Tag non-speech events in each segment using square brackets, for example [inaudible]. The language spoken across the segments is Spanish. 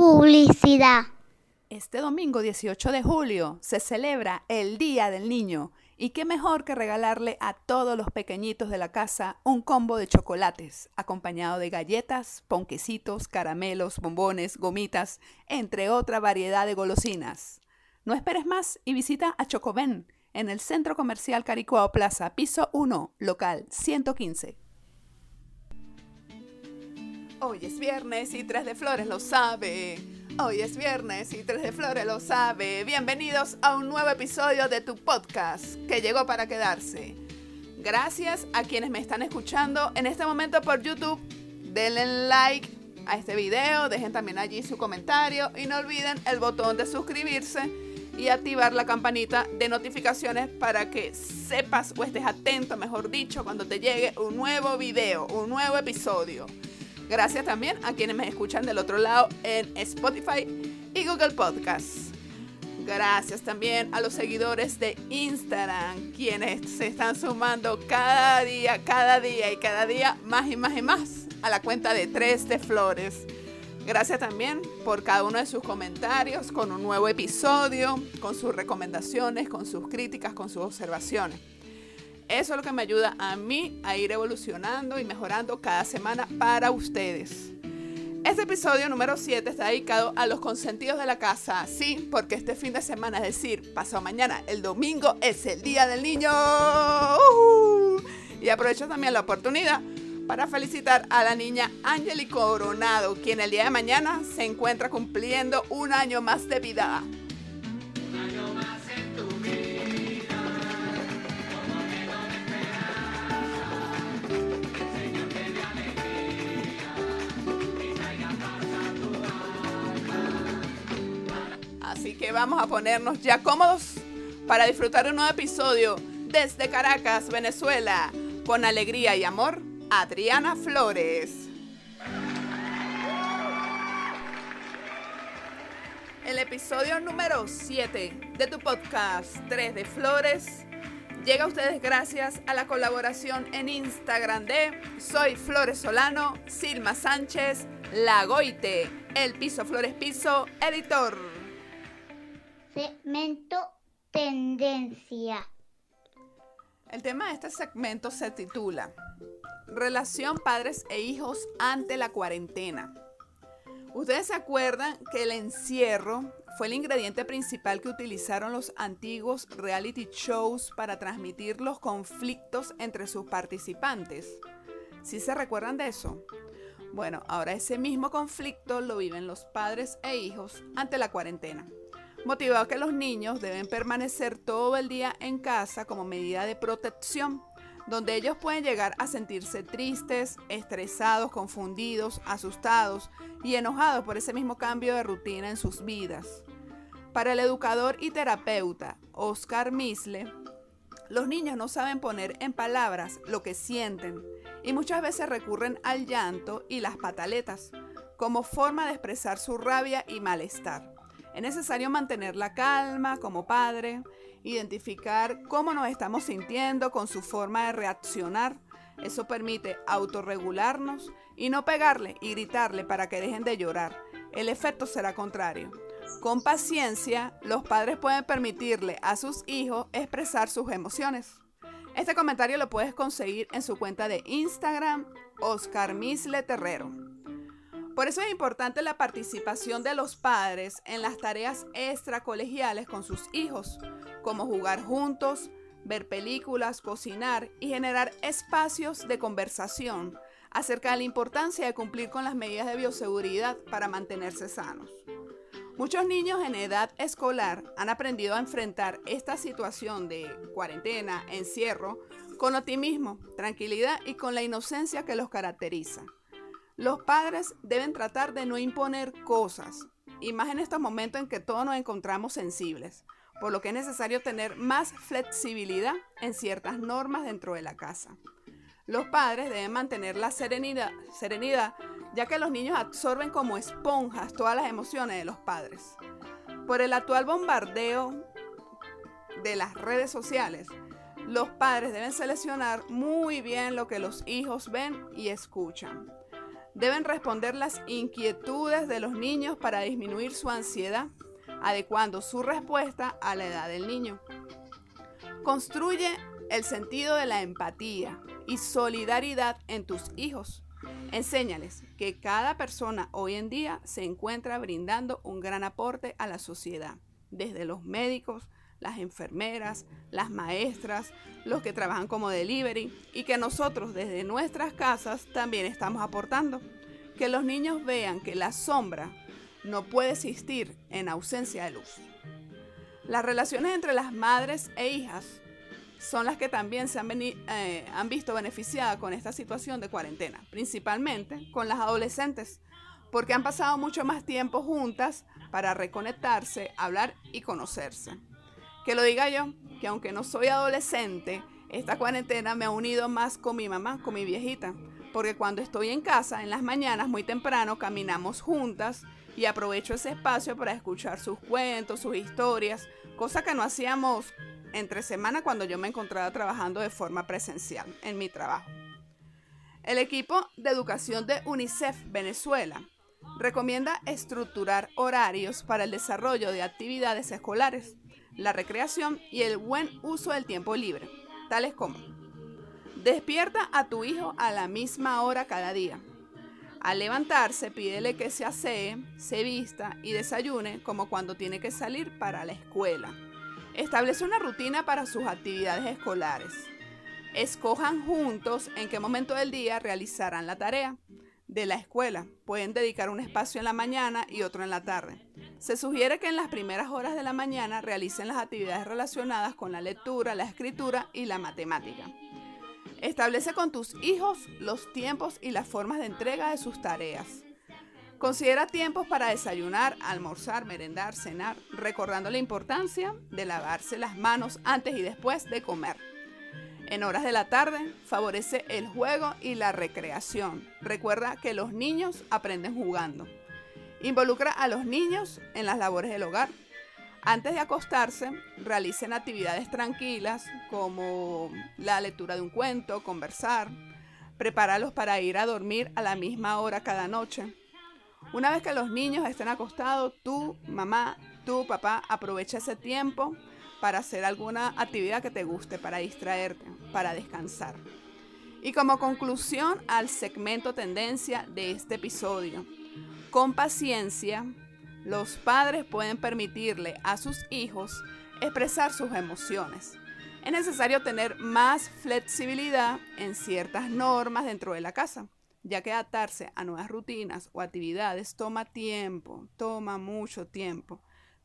Publicidad. Este domingo 18 de julio se celebra el Día del Niño y qué mejor que regalarle a todos los pequeñitos de la casa un combo de chocolates acompañado de galletas, ponquecitos, caramelos, bombones, gomitas, entre otra variedad de golosinas. No esperes más y visita a Chocoben en el Centro Comercial Caricuao Plaza, piso 1, local 115. Hoy es viernes y Tres de Flores lo sabe. Hoy es viernes y Tres de Flores lo sabe. Bienvenidos a un nuevo episodio de tu podcast que llegó para quedarse. Gracias a quienes me están escuchando en este momento por YouTube. Denle like a este video, dejen también allí su comentario y no olviden el botón de suscribirse y activar la campanita de notificaciones para que sepas o estés atento, mejor dicho, cuando te llegue un nuevo video, un nuevo episodio. Gracias también a quienes me escuchan del otro lado en Spotify y Google Podcasts. Gracias también a los seguidores de Instagram, quienes se están sumando cada día, cada día y cada día más y más y más a la cuenta de Tres de Flores. Gracias también por cada uno de sus comentarios con un nuevo episodio, con sus recomendaciones, con sus críticas, con sus observaciones. Eso es lo que me ayuda a mí a ir evolucionando y mejorando cada semana para ustedes. Este episodio número 7 está dedicado a los consentidos de la casa. Sí, porque este fin de semana, es decir, pasado mañana, el domingo, es el Día del Niño. Y aprovecho también la oportunidad para felicitar a la niña Angeli Coronado, quien el día de mañana se encuentra cumpliendo un año más de vida. A ponernos ya cómodos para disfrutar un nuevo episodio desde Caracas, Venezuela, con alegría y amor, Adriana Flores. El episodio número 7 de tu podcast 3 de Flores llega a ustedes gracias a la colaboración en Instagram de Soy Flores Solano, Silma Sánchez, Lagoite, El Piso Flores Piso, editor. Segmento Tendencia. El tema de este segmento se titula Relación padres e hijos ante la cuarentena. Ustedes se acuerdan que el encierro fue el ingrediente principal que utilizaron los antiguos reality shows para transmitir los conflictos entre sus participantes. ¿Sí se recuerdan de eso? Bueno, ahora ese mismo conflicto lo viven los padres e hijos ante la cuarentena motivado que los niños deben permanecer todo el día en casa como medida de protección, donde ellos pueden llegar a sentirse tristes, estresados, confundidos, asustados y enojados por ese mismo cambio de rutina en sus vidas. Para el educador y terapeuta Oscar Misle, los niños no saben poner en palabras lo que sienten y muchas veces recurren al llanto y las pataletas como forma de expresar su rabia y malestar. Es necesario mantener la calma como padre, identificar cómo nos estamos sintiendo con su forma de reaccionar. Eso permite autorregularnos y no pegarle y gritarle para que dejen de llorar. El efecto será contrario. Con paciencia, los padres pueden permitirle a sus hijos expresar sus emociones. Este comentario lo puedes conseguir en su cuenta de Instagram, Oscar Misle Terrero. Por eso es importante la participación de los padres en las tareas extracolegiales con sus hijos, como jugar juntos, ver películas, cocinar y generar espacios de conversación acerca de la importancia de cumplir con las medidas de bioseguridad para mantenerse sanos. Muchos niños en edad escolar han aprendido a enfrentar esta situación de cuarentena, encierro, con optimismo, tranquilidad y con la inocencia que los caracteriza. Los padres deben tratar de no imponer cosas, y más en estos momentos en que todos nos encontramos sensibles, por lo que es necesario tener más flexibilidad en ciertas normas dentro de la casa. Los padres deben mantener la serenidad, serenidad, ya que los niños absorben como esponjas todas las emociones de los padres. Por el actual bombardeo de las redes sociales, los padres deben seleccionar muy bien lo que los hijos ven y escuchan. Deben responder las inquietudes de los niños para disminuir su ansiedad, adecuando su respuesta a la edad del niño. Construye el sentido de la empatía y solidaridad en tus hijos. Enséñales que cada persona hoy en día se encuentra brindando un gran aporte a la sociedad, desde los médicos, las enfermeras, las maestras, los que trabajan como delivery y que nosotros desde nuestras casas también estamos aportando. Que los niños vean que la sombra no puede existir en ausencia de luz. Las relaciones entre las madres e hijas son las que también se han, eh, han visto beneficiadas con esta situación de cuarentena, principalmente con las adolescentes, porque han pasado mucho más tiempo juntas para reconectarse, hablar y conocerse. Que lo diga yo, que aunque no soy adolescente, esta cuarentena me ha unido más con mi mamá, con mi viejita, porque cuando estoy en casa, en las mañanas muy temprano, caminamos juntas y aprovecho ese espacio para escuchar sus cuentos, sus historias, cosa que no hacíamos entre semana cuando yo me encontraba trabajando de forma presencial en mi trabajo. El equipo de educación de UNICEF Venezuela recomienda estructurar horarios para el desarrollo de actividades escolares la recreación y el buen uso del tiempo libre, tales como despierta a tu hijo a la misma hora cada día. Al levantarse, pídele que se asee, se vista y desayune como cuando tiene que salir para la escuela. Establece una rutina para sus actividades escolares. Escojan juntos en qué momento del día realizarán la tarea de la escuela. Pueden dedicar un espacio en la mañana y otro en la tarde. Se sugiere que en las primeras horas de la mañana realicen las actividades relacionadas con la lectura, la escritura y la matemática. Establece con tus hijos los tiempos y las formas de entrega de sus tareas. Considera tiempos para desayunar, almorzar, merendar, cenar, recordando la importancia de lavarse las manos antes y después de comer. En horas de la tarde favorece el juego y la recreación. Recuerda que los niños aprenden jugando. Involucra a los niños en las labores del hogar. Antes de acostarse, realicen actividades tranquilas como la lectura de un cuento, conversar. Prepáralos para ir a dormir a la misma hora cada noche. Una vez que los niños estén acostados, tú, mamá, tú, papá, aprovecha ese tiempo para hacer alguna actividad que te guste, para distraerte, para descansar. Y como conclusión al segmento tendencia de este episodio, con paciencia, los padres pueden permitirle a sus hijos expresar sus emociones. Es necesario tener más flexibilidad en ciertas normas dentro de la casa, ya que adaptarse a nuevas rutinas o actividades toma tiempo, toma mucho tiempo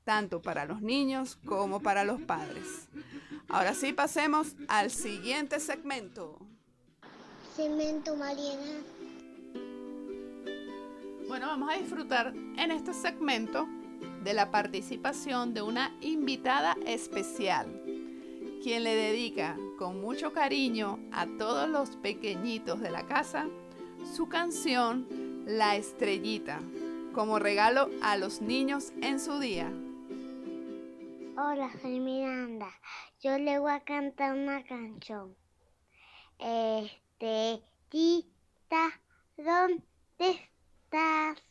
tanto para los niños como para los padres. Ahora sí, pasemos al siguiente segmento. Segmento Mariana. Bueno, vamos a disfrutar en este segmento de la participación de una invitada especial, quien le dedica con mucho cariño a todos los pequeñitos de la casa su canción La Estrellita, como regalo a los niños en su día. Hola, soy Miranda. Yo le voy a cantar una canción. Este, tita, ¿dónde estás?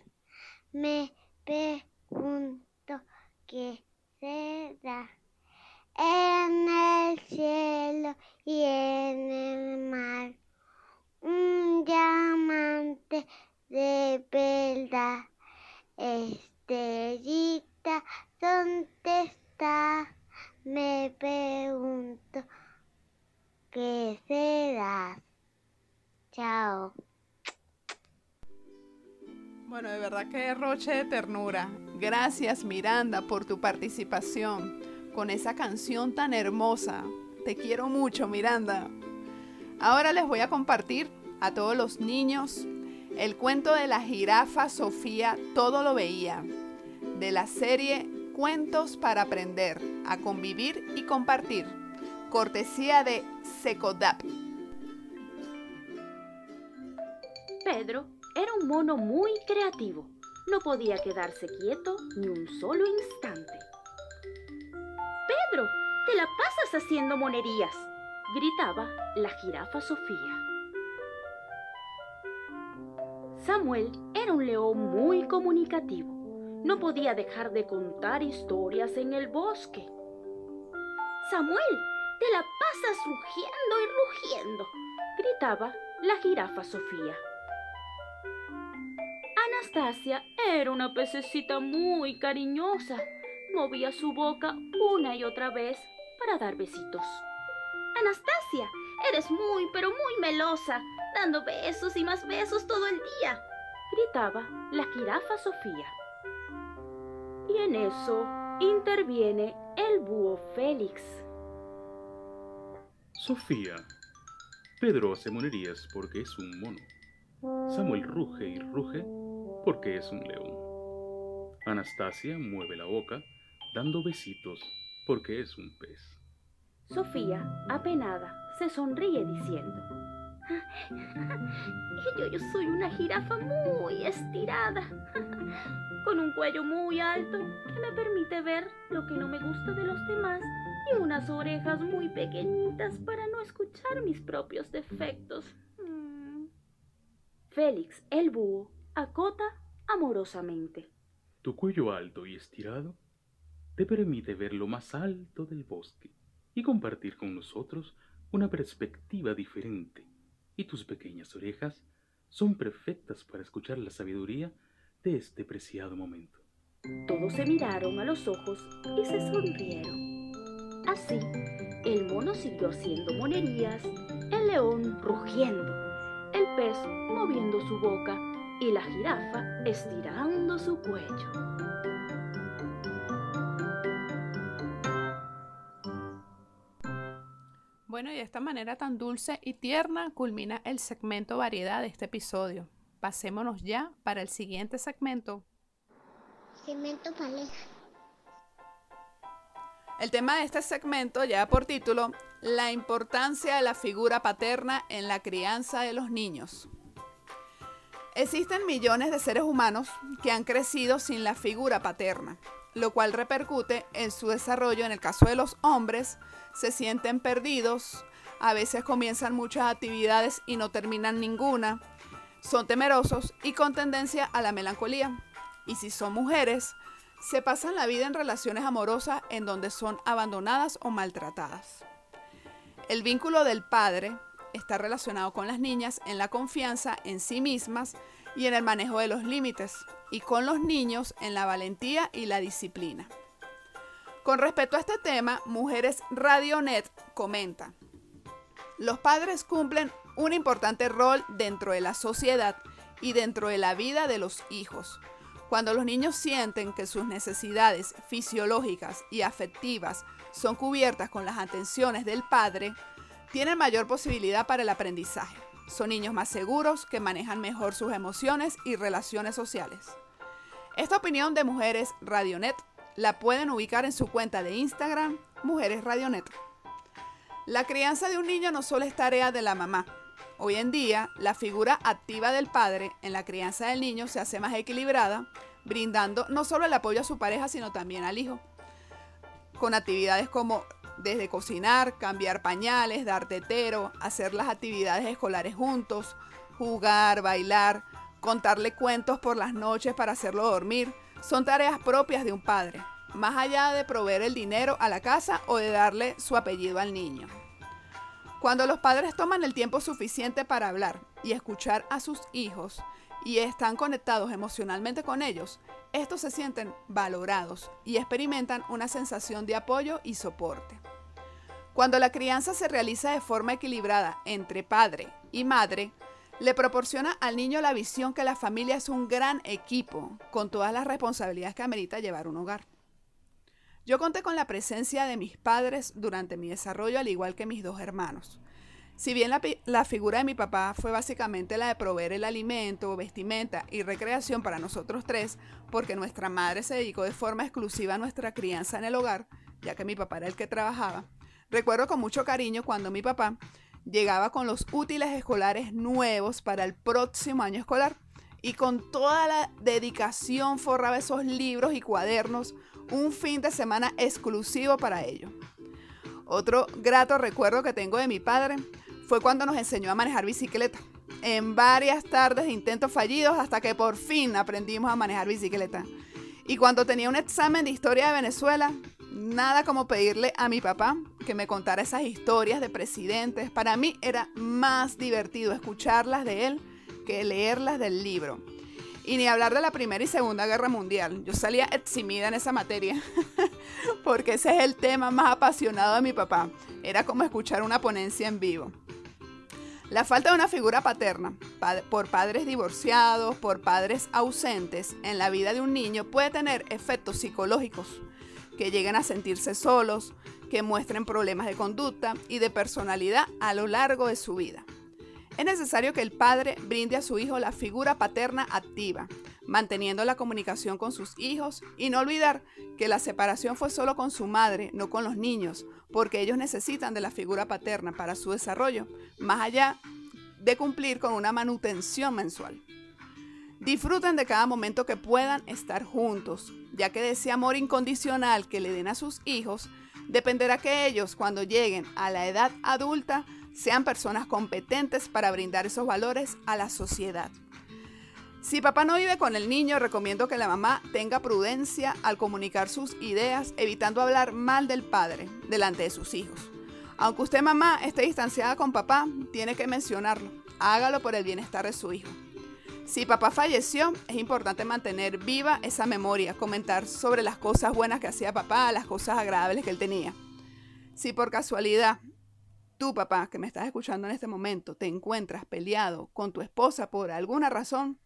Me pregunto qué será. En el cielo y en el mar, un diamante de verdad. Estrellita, ¿dónde estás? Me pregunto qué será. Chao. Bueno, de verdad que roche de ternura. Gracias Miranda por tu participación con esa canción tan hermosa. Te quiero mucho Miranda. Ahora les voy a compartir a todos los niños el cuento de la jirafa Sofía Todo lo veía, de la serie Cuentos para aprender a convivir y compartir. Cortesía de Secodap. Pedro era un mono muy creativo. No podía quedarse quieto ni un solo instante. Pedro, te la pasas haciendo monerías, gritaba la jirafa Sofía. Samuel era un león muy comunicativo. No podía dejar de contar historias en el bosque. Samuel, te la pasas rugiendo y rugiendo, gritaba la jirafa Sofía. Anastasia era una pececita muy cariñosa. Movía su boca una y otra vez para dar besitos. Anastasia, eres muy, pero muy melosa, dando besos y más besos todo el día, gritaba la jirafa Sofía. Y en eso interviene el búho Félix. Sofía, Pedro hace monerías porque es un mono. Samuel ruge y ruge porque es un león. Anastasia mueve la boca dando besitos porque es un pez. Sofía, apenada, se sonríe diciendo, yo, yo soy una jirafa muy estirada, con un cuello muy alto que me permite ver lo que no me gusta de los demás y unas orejas muy pequeñitas para no escuchar mis propios defectos. Mm. Félix, el búho, acota amorosamente. Tu cuello alto y estirado te permite ver lo más alto del bosque y compartir con nosotros una perspectiva diferente. Y tus pequeñas orejas son perfectas para escuchar la sabiduría de este preciado momento. Todos se miraron a los ojos y se sonrieron. Así, el mono siguió haciendo monerías, el león rugiendo, el pez moviendo su boca y la jirafa estirando su cuello. Bueno, y de esta manera tan dulce y tierna culmina el segmento variedad de este episodio. Pasémonos ya para el siguiente segmento. Segmento pareja. El tema de este segmento lleva por título La importancia de la figura paterna en la crianza de los niños. Existen millones de seres humanos que han crecido sin la figura paterna, lo cual repercute en su desarrollo. En el caso de los hombres, se sienten perdidos, a veces comienzan muchas actividades y no terminan ninguna, son temerosos y con tendencia a la melancolía. Y si son mujeres, se pasan la vida en relaciones amorosas en donde son abandonadas o maltratadas. El vínculo del padre está relacionado con las niñas en la confianza en sí mismas y en el manejo de los límites, y con los niños en la valentía y la disciplina. Con respecto a este tema, Mujeres Radionet comenta, los padres cumplen un importante rol dentro de la sociedad y dentro de la vida de los hijos. Cuando los niños sienten que sus necesidades fisiológicas y afectivas son cubiertas con las atenciones del padre, tienen mayor posibilidad para el aprendizaje. Son niños más seguros que manejan mejor sus emociones y relaciones sociales. Esta opinión de Mujeres Radionet la pueden ubicar en su cuenta de Instagram, Mujeres Radionet. La crianza de un niño no solo es tarea de la mamá. Hoy en día, la figura activa del padre en la crianza del niño se hace más equilibrada, brindando no solo el apoyo a su pareja, sino también al hijo, con actividades como desde cocinar, cambiar pañales, dar tetero, hacer las actividades escolares juntos, jugar, bailar, contarle cuentos por las noches para hacerlo dormir, son tareas propias de un padre, más allá de proveer el dinero a la casa o de darle su apellido al niño. Cuando los padres toman el tiempo suficiente para hablar y escuchar a sus hijos y están conectados emocionalmente con ellos, estos se sienten valorados y experimentan una sensación de apoyo y soporte. Cuando la crianza se realiza de forma equilibrada entre padre y madre, le proporciona al niño la visión que la familia es un gran equipo con todas las responsabilidades que amerita llevar un hogar. Yo conté con la presencia de mis padres durante mi desarrollo, al igual que mis dos hermanos. Si bien la, figura de mi papá fue básicamente la de proveer el alimento, vestimenta y recreación para nosotros tres, porque nuestra madre se dedicó de forma exclusiva a nuestra crianza en el hogar, ya que mi papá era el que trabajaba, recuerdo con mucho cariño cuando mi papá llegaba con los útiles escolares nuevos para el próximo año escolar y con toda la dedicación forraba esos libros y cuadernos un fin de semana exclusivo para ello. Otro grato recuerdo que tengo de mi padre fue cuando nos enseñó a manejar bicicleta. en varias tardes de intentos fallidos hasta que por fin aprendimos a manejar bicicleta. Y cuando tenía un examen de historia de Venezuela, nada como pedirle a mi papá que me contara esas historias de presidentes. Para mí era más divertido escucharlas de él que leerlas del libro. Y ni hablar de la Primera y Segunda Guerra Mundial. Yo salía eximida en esa materia, [laughs] porque ese es el tema más apasionado de mi papá. Era como escuchar una ponencia en vivo. La falta de una figura paterna por padres divorciados, por padres ausentes en la vida de un niño puede tener efectos psicológicos que lleguen a sentirse solos, que muestren problemas de conducta y de personalidad a lo largo de su vida. Es necesario que el padre brinde a su hijo la figura paterna activa, manteniendo la comunicación con sus hijos y no olvidar que la separación fue solo con su madre, no con los niños, porque ellos necesitan de la figura paterna para su desarrollo, más allá de cumplir con una manutención mensual. Disfruten de cada momento que puedan estar juntos, ya que de ese amor incondicional que le den a sus hijos, dependerá que ellos, cuando lleguen a la edad adulta, sean personas competentes para brindar esos valores a la sociedad. Si papá no vive con el niño, recomiendo que la mamá tenga prudencia al comunicar sus ideas, evitando hablar mal del padre delante de sus hijos. Aunque usted mamá esté distanciada con papá, tiene que mencionarlo. Hágalo por el bienestar de su hijo. Si papá falleció, es importante mantener viva esa memoria, comentar sobre las cosas buenas que hacía papá, las cosas agradables que él tenía. Si por casualidad tú, papá, que me estás escuchando en este momento, te encuentras peleado con tu esposa por alguna razón,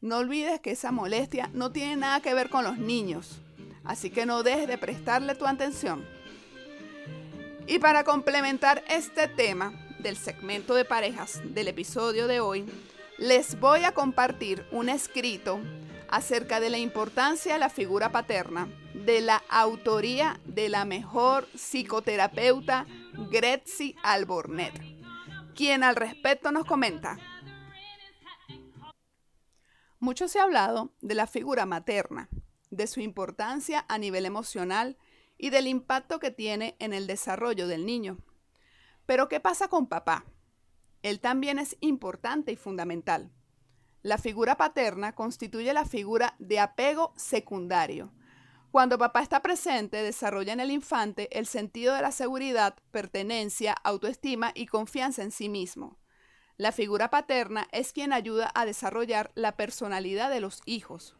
no olvides que esa molestia no tiene nada que ver con los niños, así que no dejes de prestarle tu atención. Y para complementar este tema del segmento de parejas del episodio de hoy, les voy a compartir un escrito acerca de la importancia de la figura paterna de la autoría de la mejor psicoterapeuta Gretzi Albornet, quien al respecto nos comenta. Mucho se ha hablado de la figura materna, de su importancia a nivel emocional y del impacto que tiene en el desarrollo del niño. Pero ¿qué pasa con papá? Él también es importante y fundamental. La figura paterna constituye la figura de apego secundario. Cuando papá está presente, desarrolla en el infante el sentido de la seguridad, pertenencia, autoestima y confianza en sí mismo. La figura paterna es quien ayuda a desarrollar la personalidad de los hijos.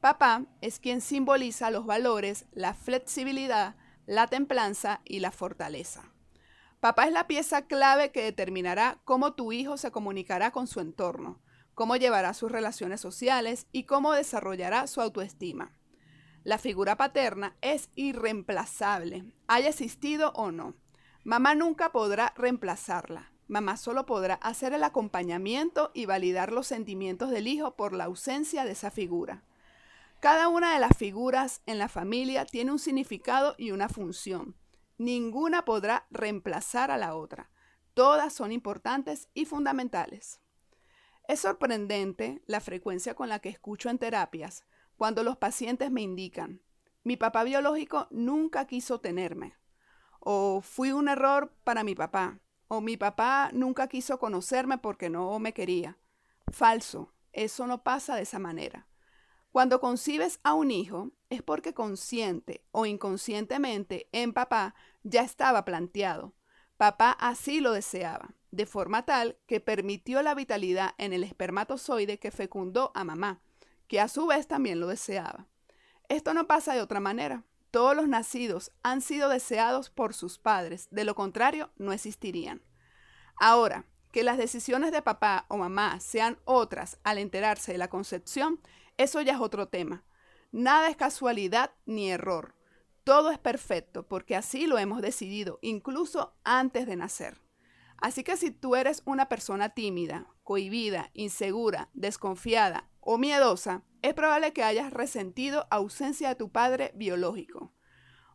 Papá es quien simboliza los valores, la flexibilidad, la templanza y la fortaleza. Papá es la pieza clave que determinará cómo tu hijo se comunicará con su entorno, cómo llevará sus relaciones sociales y cómo desarrollará su autoestima. La figura paterna es irreemplazable, haya existido o no. Mamá nunca podrá reemplazarla. Mamá solo podrá hacer el acompañamiento y validar los sentimientos del hijo por la ausencia de esa figura. Cada una de las figuras en la familia tiene un significado y una función. Ninguna podrá reemplazar a la otra. Todas son importantes y fundamentales. Es sorprendente la frecuencia con la que escucho en terapias cuando los pacientes me indican, mi papá biológico nunca quiso tenerme, o fui un error para mi papá, o mi papá nunca quiso conocerme porque no me quería. Falso, eso no pasa de esa manera. Cuando concibes a un hijo es porque consciente o inconscientemente en papá ya estaba planteado. Papá así lo deseaba, de forma tal que permitió la vitalidad en el espermatozoide que fecundó a mamá, que a su vez también lo deseaba. Esto no pasa de otra manera. Todos los nacidos han sido deseados por sus padres, de lo contrario no existirían. Ahora, que las decisiones de papá o mamá sean otras al enterarse de la concepción, eso ya es otro tema. Nada es casualidad ni error. Todo es perfecto porque así lo hemos decidido, incluso antes de nacer. Así que si tú eres una persona tímida, cohibida, insegura, desconfiada o miedosa, es probable que hayas resentido ausencia de tu padre biológico.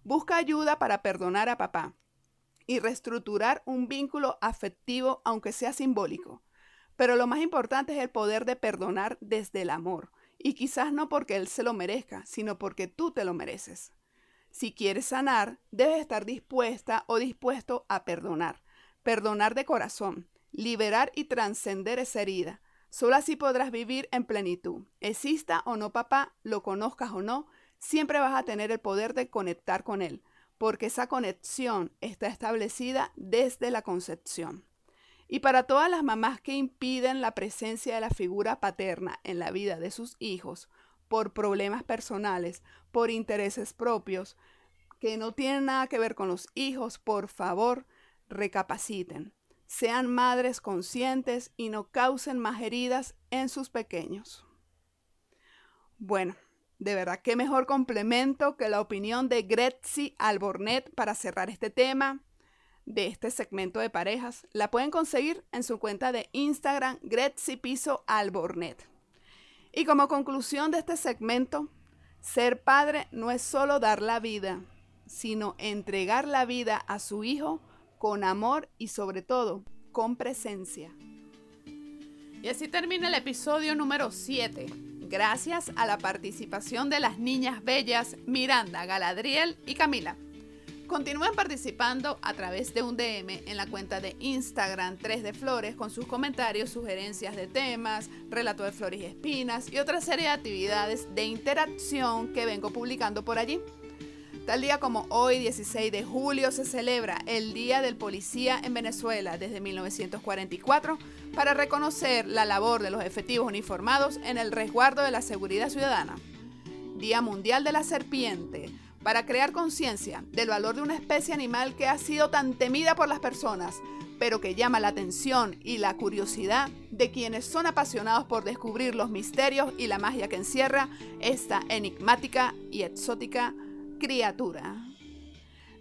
Busca ayuda para perdonar a papá y reestructurar un vínculo afectivo aunque sea simbólico. Pero lo más importante es el poder de perdonar desde el amor, y quizás no porque él se lo merezca, sino porque tú te lo mereces. Si quieres sanar, debes estar dispuesta o dispuesto a perdonar, perdonar de corazón, liberar y trascender esa herida. Solo así podrás vivir en plenitud. Exista o no papá, lo conozcas o no, siempre vas a tener el poder de conectar con él, porque esa conexión está establecida desde la concepción. Y para todas las mamás que impiden la presencia de la figura paterna en la vida de sus hijos por problemas personales, por intereses propios, que no tienen nada que ver con los hijos, por favor, recapaciten. Sean madres conscientes y no causen más heridas en sus pequeños. Bueno, de verdad, qué mejor complemento que la opinión de Gretzi Albornet para cerrar este tema de este segmento de parejas. La pueden conseguir en su cuenta de Instagram, Gretzi Piso Albornet. Y como conclusión de este segmento, ser padre no es solo dar la vida, sino entregar la vida a su hijo con amor y sobre todo con presencia. Y así termina el episodio número 7. Gracias a la participación de las niñas bellas Miranda, Galadriel y Camila. Continúen participando a través de un DM en la cuenta de Instagram 3 de Flores con sus comentarios, sugerencias de temas, relato de flores y espinas y otra serie de actividades de interacción que vengo publicando por allí. Tal día como hoy, 16 de julio, se celebra el Día del Policía en Venezuela desde 1944 para reconocer la labor de los efectivos uniformados en el resguardo de la seguridad ciudadana. Día Mundial de la Serpiente para crear conciencia del valor de una especie animal que ha sido tan temida por las personas, pero que llama la atención y la curiosidad de quienes son apasionados por descubrir los misterios y la magia que encierra esta enigmática y exótica criatura.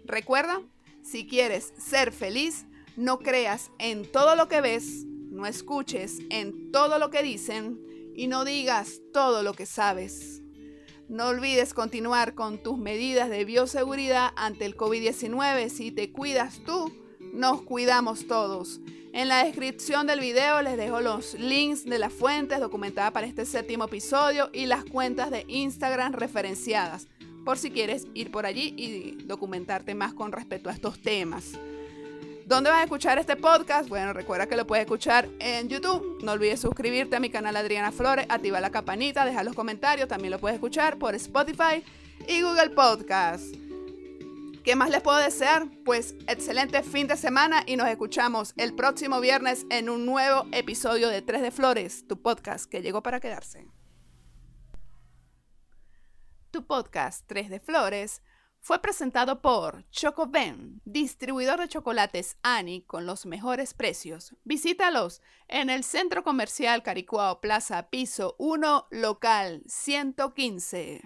Recuerda, si quieres ser feliz, no creas en todo lo que ves, no escuches en todo lo que dicen y no digas todo lo que sabes. No olvides continuar con tus medidas de bioseguridad ante el COVID-19. Si te cuidas tú, nos cuidamos todos. En la descripción del video les dejo los links de las fuentes documentadas para este séptimo episodio y las cuentas de Instagram referenciadas por si quieres ir por allí y documentarte más con respecto a estos temas. ¿Dónde vas a escuchar este podcast? Bueno, recuerda que lo puedes escuchar en YouTube. No olvides suscribirte a mi canal Adriana Flores, activa la campanita, deja los comentarios. También lo puedes escuchar por Spotify y Google Podcast. ¿Qué más les puedo desear? Pues excelente fin de semana y nos escuchamos el próximo viernes en un nuevo episodio de Tres de Flores, tu podcast que llegó para quedarse. Tu podcast Tres de Flores fue presentado por Chocoben, distribuidor de chocolates Ani con los mejores precios. Visítalos en el Centro Comercial Caricuao Plaza Piso 1, local 115.